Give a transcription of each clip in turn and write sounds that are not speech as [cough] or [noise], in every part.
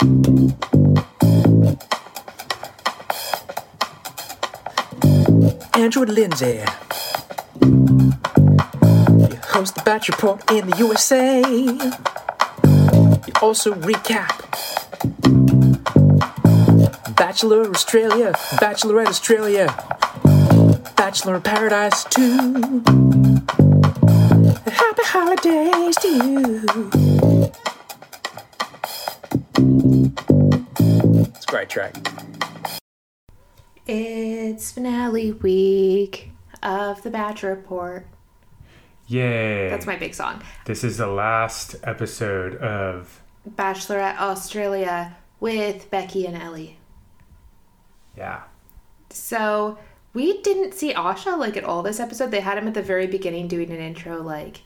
Andrew and Lindsey. You host the Bach Report in the USA. You also recap Bachelor Australia, Bachelorette Australia, Bachelor in Paradise 2. Happy holidays to you. Track. It's finale week of the Bach Report. Yay. That's my big song. This is the last episode of Bachelorette Australia with Becky and Elly. yeah. So we didn't see Osher like at all this episode. They had him at the very beginning doing an intro like,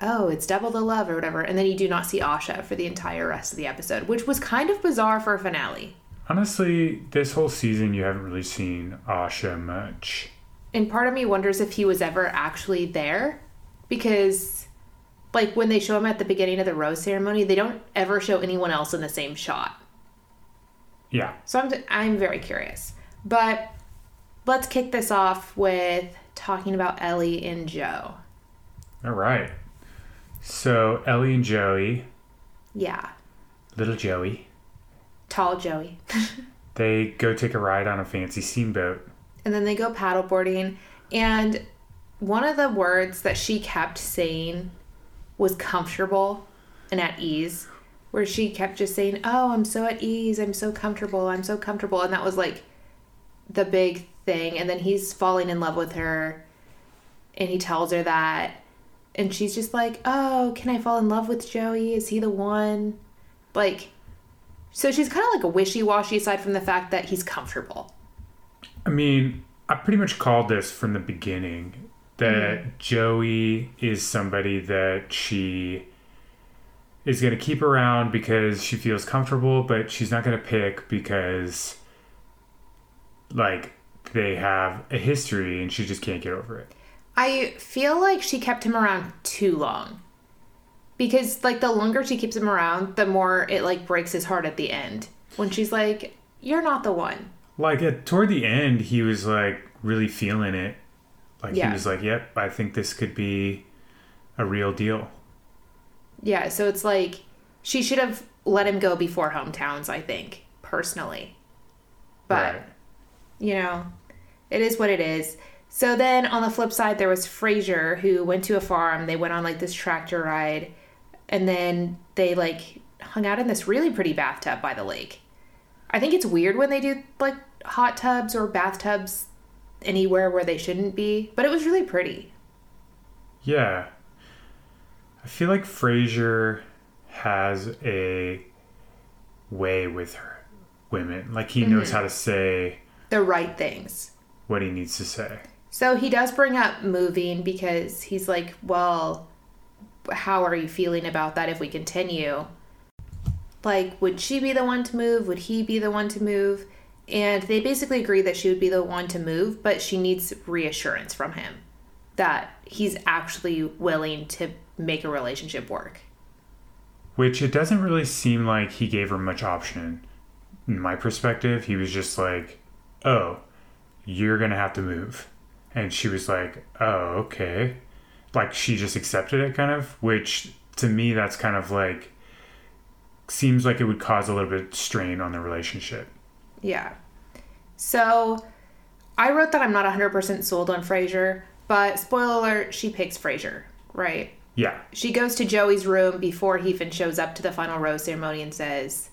oh, it's double the love or whatever. And then you do not see Osher for the entire rest of the episode, which was kind of bizarre for a finale. Honestly, this whole season you haven't really seen Osher much. And part of me wonders if he was ever actually there because like when they show him at the beginning of the rose ceremony, they don't ever show anyone else in the same shot. Yeah. So I'm I'm very curious. But let's kick this off with talking about Elly and Joe. All right. So Ellie and Joey, Yeah. little Joey, Tall Joey. [laughs] they go take a ride on a fancy steamboat. and then they go paddleboarding and one of the words that she kept saying was comfortable and at ease where she kept just saying oh i'm so at ease. I'm so comfortable. I'm so comfortable. And that was like the big thing. And then he's falling in love with her and he tells her that. And she's just like oh can i fall in love with joey? Is he the one? Like so she's kind of like a wishy-washy aside from the fact that he's comfortable I mean, I pretty much called this from the beginning that mm-hmm. Joey is somebody that she is going to keep around because she feels comfortable, but she's not going to pick because, like, they have a history and she just can't get over it. I feel like she kept him around too long. Because like the longer she keeps him around, the more it like breaks his heart at the end. When she's like, "You're not the one." Like, at, toward the end, he was, like, really feeling it. Like, Yeah. he was like, yep, I think this could be a real deal. Yeah, so it's like she should have let him go before hometowns, I think, personally. But Right. you know, it is what it is. So then on the flip side, there was Frazer who went to a farm. They went on like this tractor ride, and then they like hung out in this really pretty bathtub by the lake. I think it's weird when they do like hot tubs or bathtubs anywhere where they shouldn't be, but it was really pretty. Yeah. I feel like Frazer has a way with her women. Like he knows mm-hmm. how to say The right things. what he needs to say. So he does bring up moving because he's like, well, how are you feeling about that if we continue? Like, would she be the one to move? Would he be the one to move? And they basically agree that she would be the one to move, but she needs reassurance from him that he's actually willing to make a relationship work. Which it doesn't really seem like he gave her much option. In my perspective, he was just like, "Oh, you're going to have to move." And she was like, "Oh, okay." Like she just accepted it kind of, which to me that's kind of like seems like it would cause a little bit of strain on the relationship. Yeah. So I wrote that I'm not 100% sold on Frazer, but spoiler alert, she picks Frazer, right? Yeah. She goes to Joey's room before he even shows up to the final rose ceremony and says,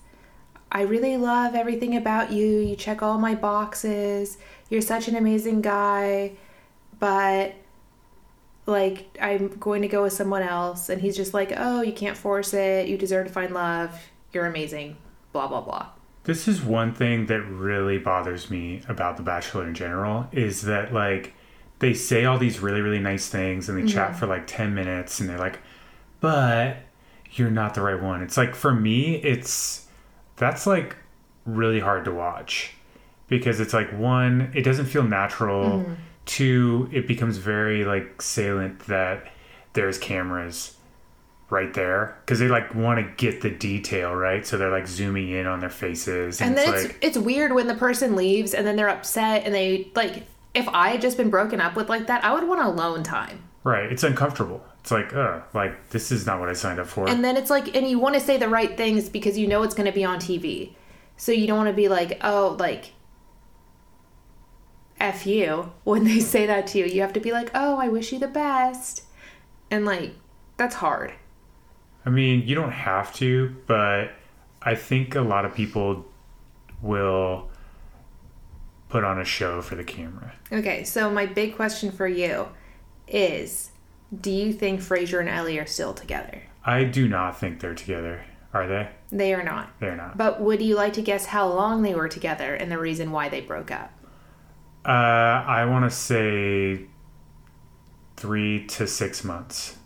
I really love everything about you. You check all my boxes. You're such an amazing guy. But, like, I'm going to go with someone else. And he's just like, Oh, you can't force it. You deserve to find love. You're amazing. Blah, blah, blah. This is one thing that really bothers me about The Bachelor in general is that like they say all these really really nice things and they mm-hmm. chat for like 10 minutes and they're like but you're not the right one. It's like for me it's that's like really hard to watch because it's like one it doesn't feel natural. Mm-hmm. Two it becomes very like salient that there's cameras right there because they like want to get the detail right so they're like zooming in on their faces And and, then it's it's it's weird when the person leaves and then they're upset and they like if I had just been broken up with like that, I would want alone time. right it's uncomfortable it's like uh like this is not what i signed up for And then it's like and you want to say the right things because you know it's going to be on TV. So you don't want to be like, "Oh, like F you when they say that to you. You have to be like, "Oh, I wish you the best." And like that's hard. i mean you don't have to but i think a lot of people will put on a show for the camera Okay, so my big question for you is do you think Frazer and Elly are still together? i do not think they're together are they They are not. they're not But would you like to guess how long they were together and the reason why they broke up? Uh i want to say three to six months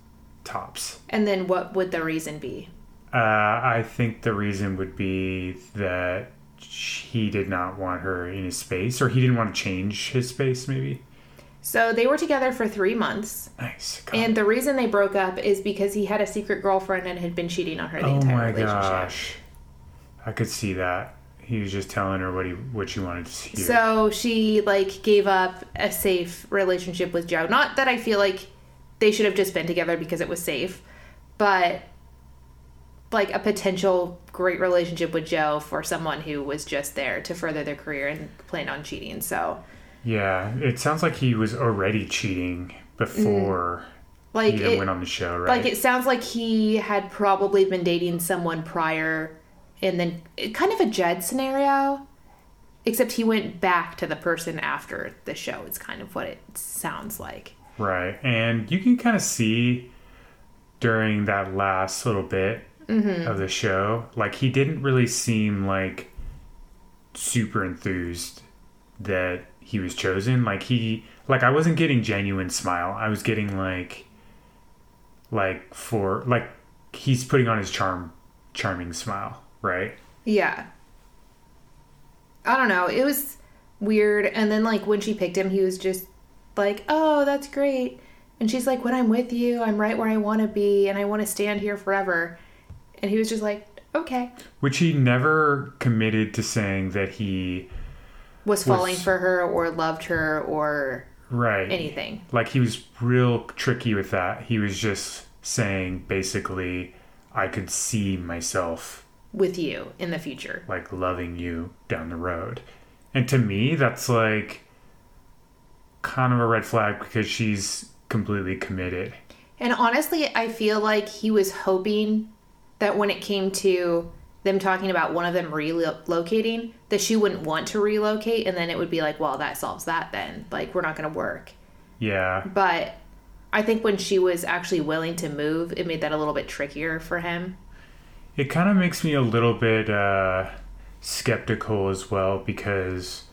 tops And then what would the reason be? Uh, I think the reason would be that he did not want her in his space, or he didn't want to change his space, maybe. So they were together for three months. Nice. God. And the reason they broke up is because he had a secret girlfriend and had been cheating on her the oh entire my gosh, I could see that. He was just telling her what he what she wanted to hear. So she like gave up a safe relationship with Joe. Not that I feel like they should have just been together because it was safe, but like a potential great relationship with Joe for someone who was just there to further their career and planned on cheating. So yeah, it sounds like he was already cheating before mm. like he it, went on the show, right? like it sounds like he had probably been dating someone prior and then kind of a Jed scenario. Except he went back to the person after the show. It's kind of what it sounds like. Right. And you can kind of see during that last little bit mm-hmm. of the show, like he didn't really seem like super enthused that he was chosen. Like he like I wasn't getting genuine smile. I was getting like like for like he's putting on his charm charming smile, right? Yeah. I don't know. It was weird. And then, like, when she picked him, he was just like, oh, that's great. And she's like, when I'm with you, I'm right where I want to be and I want to stand here forever. And he was just like, okay. Which he never committed to saying that he Was falling for her or loved her or right anything. like he was real tricky with that. He was just saying basically, I could see myself with you in the future. like loving you down the road. And to me, that's like kind of a red flag because she's completely committed. And honestly, I feel like he was hoping that when it came to them talking about one of them relocating, that she wouldn't want to relocate, and then it would be like, well, that solves that then. Like, we're not going to work. Yeah. But I think when she was actually willing to move, it made that a little bit trickier for him. It kind of makes me a little bit uh, skeptical as well because,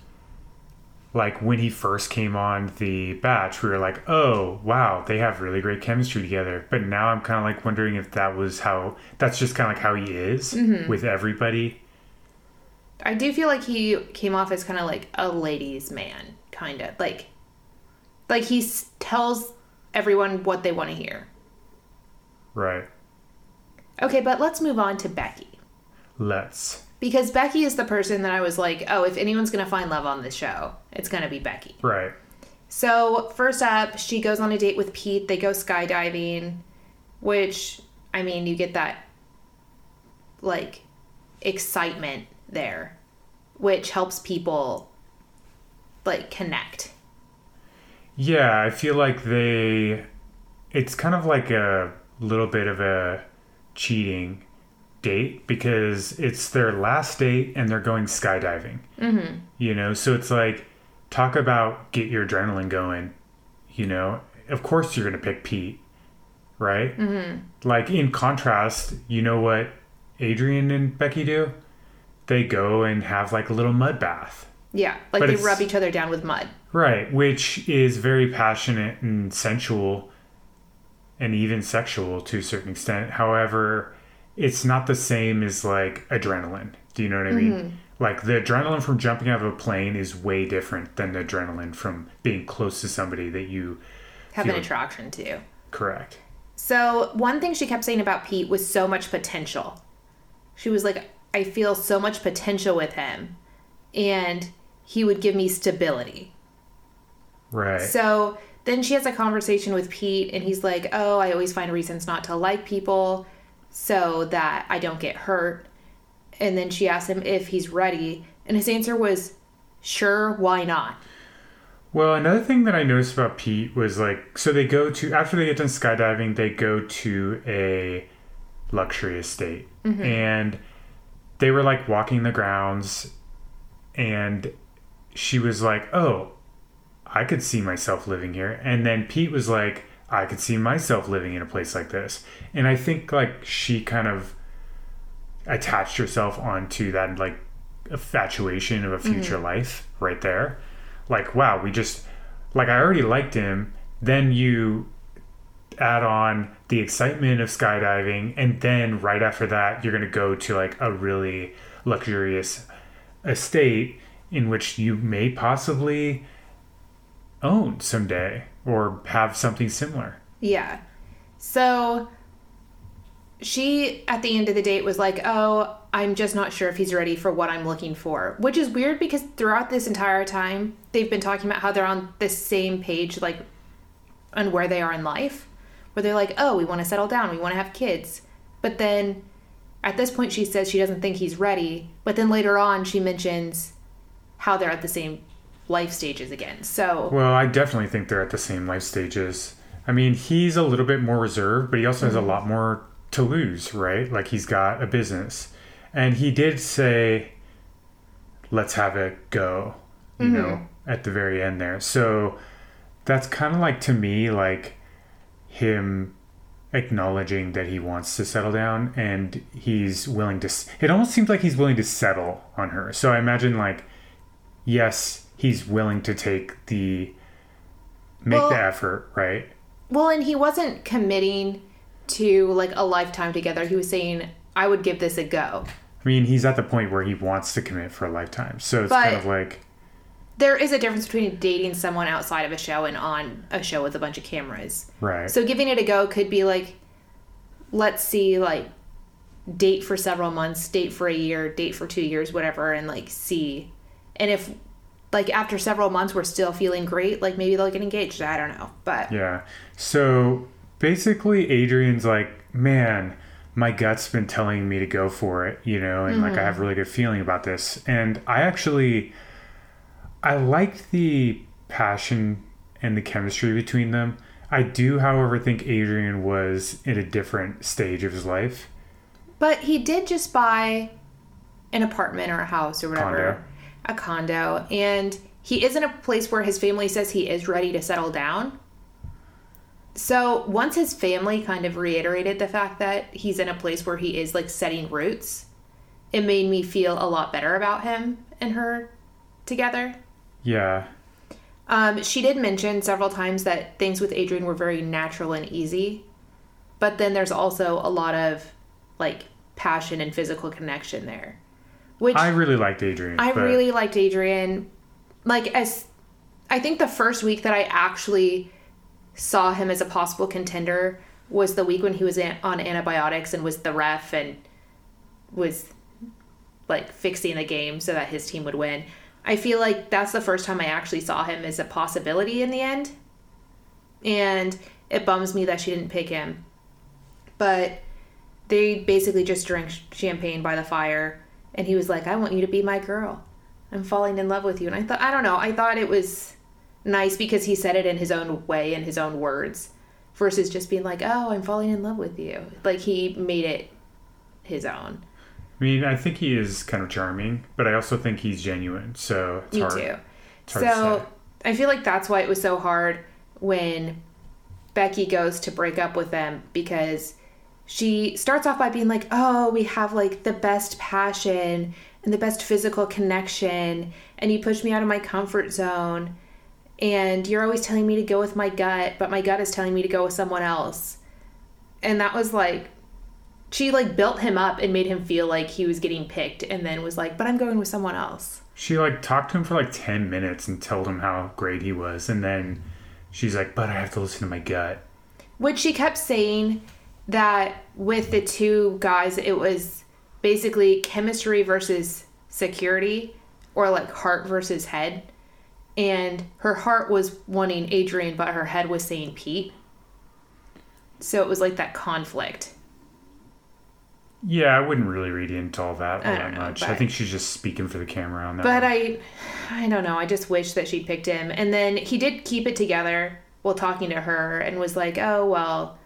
like, when he first came on the batch, we were like, oh, wow, they have really great chemistry together. But now I'm kind of like wondering if that was how, that's just kind of like how he is with everybody. I do feel like he came off as kind of like a ladies' man, kind of like, like he s- tells everyone what they want to hear. Right. Okay, but let's move on to Becky. Let's. Because Becky is the person that I was like, oh, if anyone's going to find love on this show, it's going to be Becky. Right. So, first up, she goes on a date with Pete. They go skydiving, which, I mean, you get that, like, excitement there, which helps people, like, connect. Yeah, I feel like they. It's kind of like a little bit of a cheating date because it's their last date and they're going skydiving. Mm-hmm. You know, so it's like, talk about get your adrenaline going. You know, of course you're going to pick Pete, right? Mm-hmm. Like, in contrast, you know what Adrian and Becky do? They go and have like a little mud bath. Yeah, like But they rub each other down with mud. Right, which is very passionate and sensual and even sexual to a certain extent. However, it's not the same as like adrenaline. Do you know what I mean? Mm-hmm. Like the adrenaline from jumping out of a plane is way different than the adrenaline from being close to somebody that you Have an attraction to. correct. So, one thing she kept saying about Pete was so much potential. She was like, I feel so much potential with him, and he would give me stability. Right. So then she has a conversation with Pete, and he's like, Oh, I always find reasons not to like people so that I don't get hurt. And then she asked him if he's ready, and his answer was, Sure, why not? Well, another thing that I noticed about Pete was like, so they go to after they get done skydiving, they go to a luxury estate, mm-hmm. and they were like walking the grounds, and she was like, "Oh, I could see myself living here," and then Pete was like, "I could see myself living in a place like this," and I think like she kind of attached herself onto that like infatuation of a mm-hmm. future life right there. Like wow we just like i already liked him. Then you add on the excitement of skydiving. And then right after that you're going to go to like a really luxurious estate in which you may possibly own someday or have something similar Yeah. So she, at the end of the date, was like, Oh, I'm just not sure if he's ready for what I'm looking for. Which is weird because throughout this entire time, they've been talking about how they're on the same page, like, on where they are in life. Where they're like, Oh, we want to settle down, we want to have kids. But then at this point, she says she doesn't think he's ready. But then later on, she mentions how they're at the same life stages again. So, Well, I definitely think they're at the same life stages. I mean, he's a little bit more reserved, but he also has a mm-hmm. lot more to lose, right? Like he's got a business. And he did say, let's have it go, you know, mm-hmm. at the very end there. So that's kind of like to me, like him acknowledging that he wants to settle down and he's willing to, it almost seems like he's willing to settle on her. So I imagine, like, yes, he's willing to take the, make Well- the effort, right? Well, and he wasn't committing to like a lifetime together. He was saying, I would give this a go. I mean, he's at the point where he wants to commit for a lifetime. So it's But- kind of like, There is a difference between dating someone outside of a show and on a show with a bunch of cameras. right. So giving it a go could be like, let's see, like, date for several months, date for a year, date for two years, whatever, and like see. And if, like, after several months we're still feeling great, like maybe they'll get engaged. I don't know. But Yeah. So basically, Adrian's like, man, my gut's been telling me to go for it, you know, and like I mm-hmm. have a really good feeling about this. And I actually, I liked the passion and the chemistry between them. I do, however, think Adrian was in a different stage of his life. But he did just buy an apartment or a house or whatever, Condo. A condo, and he is in a place where his family says he is ready to settle down. So once his family kind of reiterated the fact that he's in a place where he is like setting roots, it made me feel a lot better about him and her together. Yeah. Um, she did mention several times that things with Adrian were very natural and easy, but then there's also a lot of like passion and physical connection there, which I I, really liked Adrian. but- really liked Adrian. Like as I think the first week that I actually saw him as a possible contender was the week when he was an- on antibiotics and was the ref and was like fixing the game so that his team would win. I feel like that's the first time I actually saw him as a possibility in the end. And it bums me that she didn't pick him. But they basically just drank champagne by the fire and he was like, "I want you to be my girl. I'm falling in love with you." And I thought I don't know, I thought it was nice because he said it in his own way in his own words versus just being like, "Oh, I'm falling in love with you." Like he made it his own. I mean, I think he is kind of charming, but I also think he's genuine. So it's Me hard. too. It's hard to So say. I feel like that's why it was so hard when Becky goes to break up with them because she starts off by being like, "Oh, we have like the best passion and the best physical connection, and you push me out of my comfort zone, and you're always telling me to go with my gut, but my gut is telling me to go with someone else." And that was like she like built him up and made him feel like he was getting picked and then was like, "But I'm going with someone else." She like talked to him for like 10 minutes and told him how great he was. And then she's like, but I have to listen to my gut. Which she kept saying that with the two guys, it was basically chemistry versus security, or like heart versus head. And her heart was wanting Adrian, but her head was saying Pete. So it was like that conflict. Yeah, I wouldn't really read into all that all that know, much. I think she's just speaking for the camera on that. But one. I, I don't know. I just wish that she picked him. And then he did keep it together while talking to her and was like, "Oh well,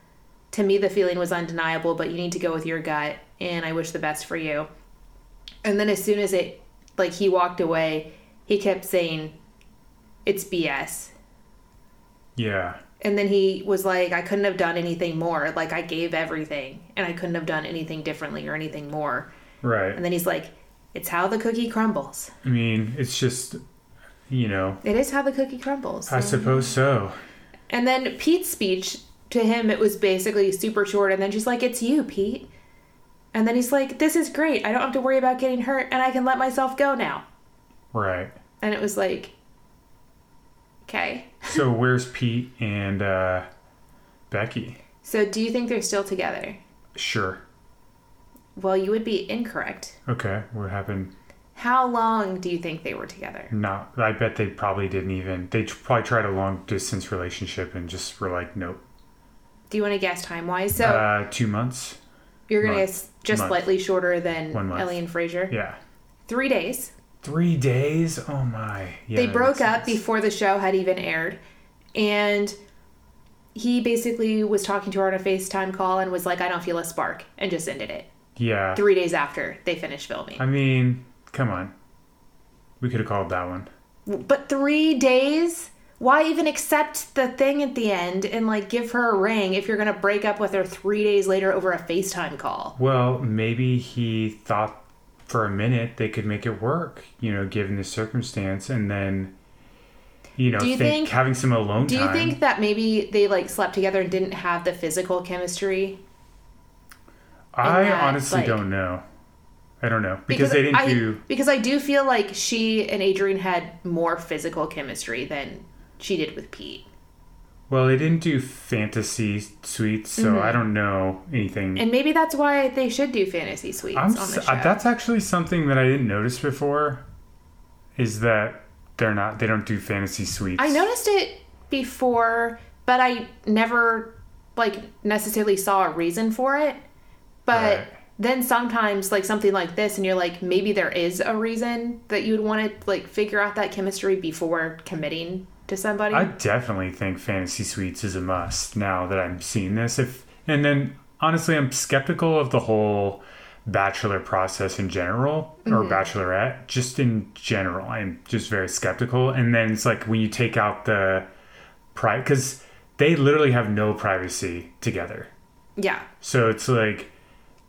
to me the feeling was undeniable, but you need to go with your gut, and I wish the best for you." And then as soon as it, like he walked away, he kept saying, "It's BS." yeah, And then he was like, "I couldn't have done anything more. Like I gave everything, and I couldn't have done anything differently or anything more." right. And then he's like, "It's how the cookie crumbles." I mean, it's just, you know, It is how the cookie crumbles. I suppose so. And then Pete's speech to him, it was basically super short. And then she's like, It's you, Pete. And then he's like, This is great. I don't have to worry about getting hurt and I can let myself go now. Right. And it was like, Okay. [laughs] So where's Pete and uh, Becky? So do you think they're still together? Sure. Well, you would be incorrect. Okay. What happened? How long do you think they were together? No, I bet they probably didn't even. They probably tried a long distance relationship and just were like, nope. Do you want to guess time wise? So uh, two months. you're going to month. guess just Month. slightly shorter than One month. Elly and Frazer? Yeah. Three days. Three days. Oh my. Yeah, they broke up before the show had even aired and he basically was talking to her on a facetime call and was like i don't feel a spark and just ended it Yeah. three days after they finished filming I mean, come on. We could have called that one. but three days why even accept the thing at the end and like give her a ring if you're gonna break up with her three days later over a facetime call Well, maybe he thought for a minute they could make it work, you know, given the circumstance, and then, you know, Do you think, think- having some alone time. do you think that maybe they like slept together and didn't have the physical chemistry I that, honestly like- don't know. I don't know because, they didn't I, do. because I do feel like she and Adrian had more physical chemistry than she did with Pete. Well, they didn't do fantasy suites, so Mm-hmm. I don't know anything. And maybe that's why they should do fantasy suites I'm, on the show. uh, that's actually something that I didn't notice before. Is that they're not? They don't do fantasy suites. I noticed it before, but I never like necessarily saw a reason for it. But Right. then sometimes like something like this and you're like maybe there is a reason that you would want to like figure out that chemistry before committing to somebody. I definitely think fantasy suites is a must now that I'm seeing this. If and then honestly, I'm skeptical of the whole bachelor process in general Mm-hmm. or bachelorette. Just in general, I'm just very skeptical. And then it's like when you take out the private because they literally have no privacy together. yeah. So it's like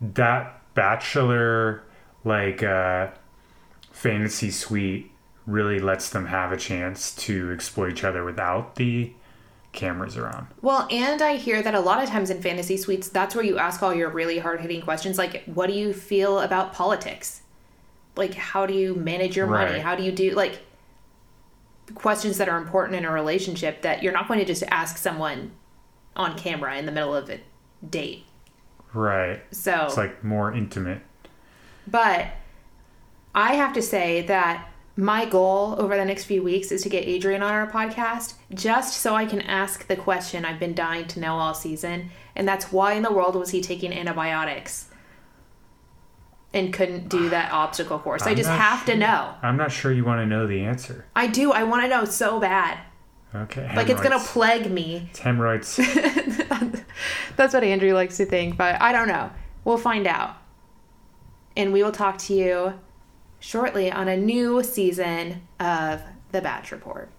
that bachelor like uh fantasy suite really lets them have a chance to explore each other without the cameras around. Well, and I hear that a lot of times in fantasy suites, that's where you ask all your really hard hitting questions like, what do you feel about politics? Like, how do you manage your money? Right. How do you do, like, questions that are important in a relationship that you're not going to just ask someone on camera in the middle of a date. Right. So, It's like more intimate. but I have to say that my goal over the next few weeks is to get Adrian on our podcast just so I can ask the question I've been dying to know all season. And that's why in the world was he taking antibiotics and couldn't do that obstacle course? I I'm just not have to know. I'm not sure you want to know the answer. I do. I want to know so bad. Okay. Like it's going to plague me. It's hemorrhoids. [laughs] That's what Andrew likes to think, but I don't know. We'll find out. And we will talk to you shortly on a new season of The Bach Report.